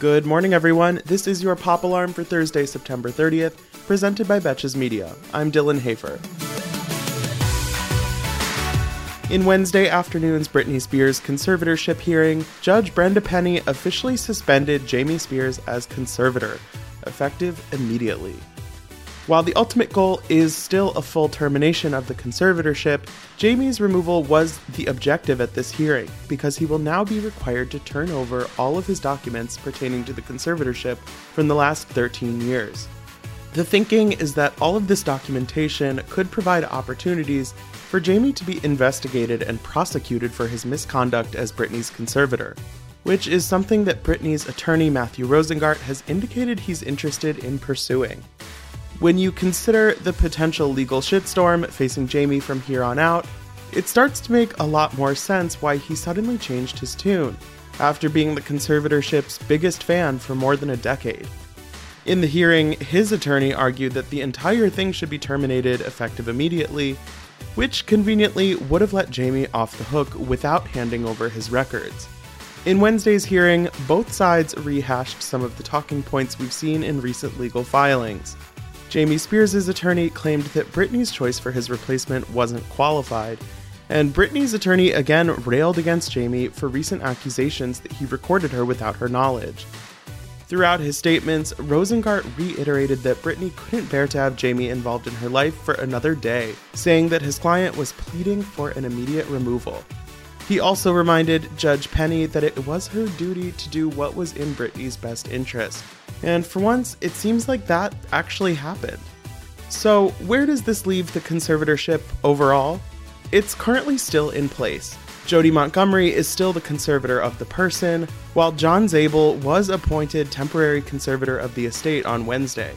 Good morning, everyone. This is your Pop Alarm for Thursday, September 30th, presented by Betches Media. I'm Dylan Hafer. In Wednesday afternoon's Britney Spears conservatorship hearing, Judge Brenda Penny officially suspended Jamie Spears as conservator, effective immediately. While the ultimate goal is still a full termination of the conservatorship, Jamie's removal was the objective at this hearing because he will now be required to turn over all of his documents pertaining to the conservatorship from the last 13 years. The thinking is that all of this documentation could provide opportunities for Jamie to be investigated and prosecuted for his misconduct as Britney's conservator, which is something that Britney's attorney Matthew Rosengart has indicated he's interested in pursuing. When you consider the potential legal shitstorm facing Jamie from here on out, it starts to make a lot more sense why he suddenly changed his tune, after being the conservatorship's biggest fan for more than a decade. In the hearing, his attorney argued that the entire thing should be terminated effective immediately, which conveniently would have let Jamie off the hook without handing over his records. In Wednesday's hearing, both sides rehashed some of the talking points we've seen in recent legal filings. Jamie Spears' attorney claimed that Britney's choice for his replacement wasn't qualified, and Britney's attorney again railed against Jamie for recent accusations that he recorded her without her knowledge. Throughout his statements, Rosengart reiterated that Britney couldn't bear to have Jamie involved in her life for another day, saying that his client was pleading for an immediate removal. He also reminded Judge Penny that it was her duty to do what was in Britney's best interest. And for once, it seems like that actually happened. So, where does this leave the conservatorship overall? It's currently still in place, Jodi Montgomery is still the conservator of the person, while John Zabel was appointed temporary conservator of the estate on Wednesday.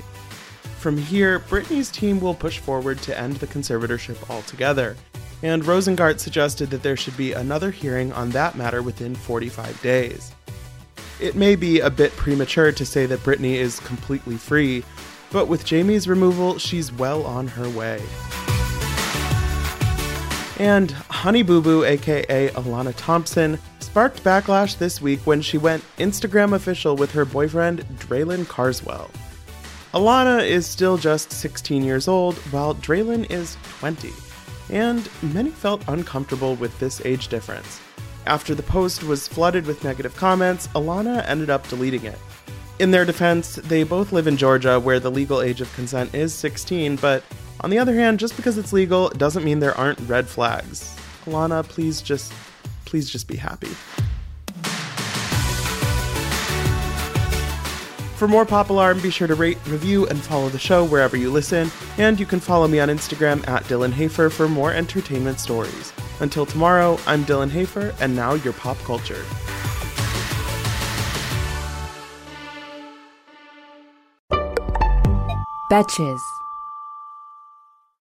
From here, Britney's team will push forward to end the conservatorship altogether, and Rosengart suggested that there should be another hearing on that matter within 45 days. It may be a bit premature to say that Britney is completely free, but with Jamie's removal, she's well on her way. And Honey Boo Boo, aka Alana Thompson, sparked backlash this week when she went Instagram official with her boyfriend, Dralin Carswell. Alana is still just 16 years old, while Dralin is 20, and many felt uncomfortable with this age difference. After the post was flooded with negative comments, Alana ended up deleting it. In their defense, they both live in Georgia, where the legal age of consent is 16, but on the other hand, just because it's legal doesn't mean there aren't red flags. Alana, please just please just be happy. For more Pop Alarm, be sure to rate, review, and follow the show wherever you listen, and you can follow me on Instagram at Dylan Hafer for more entertainment stories. Until tomorrow, I'm Dylan Hafer, and now your pop culture. Betches.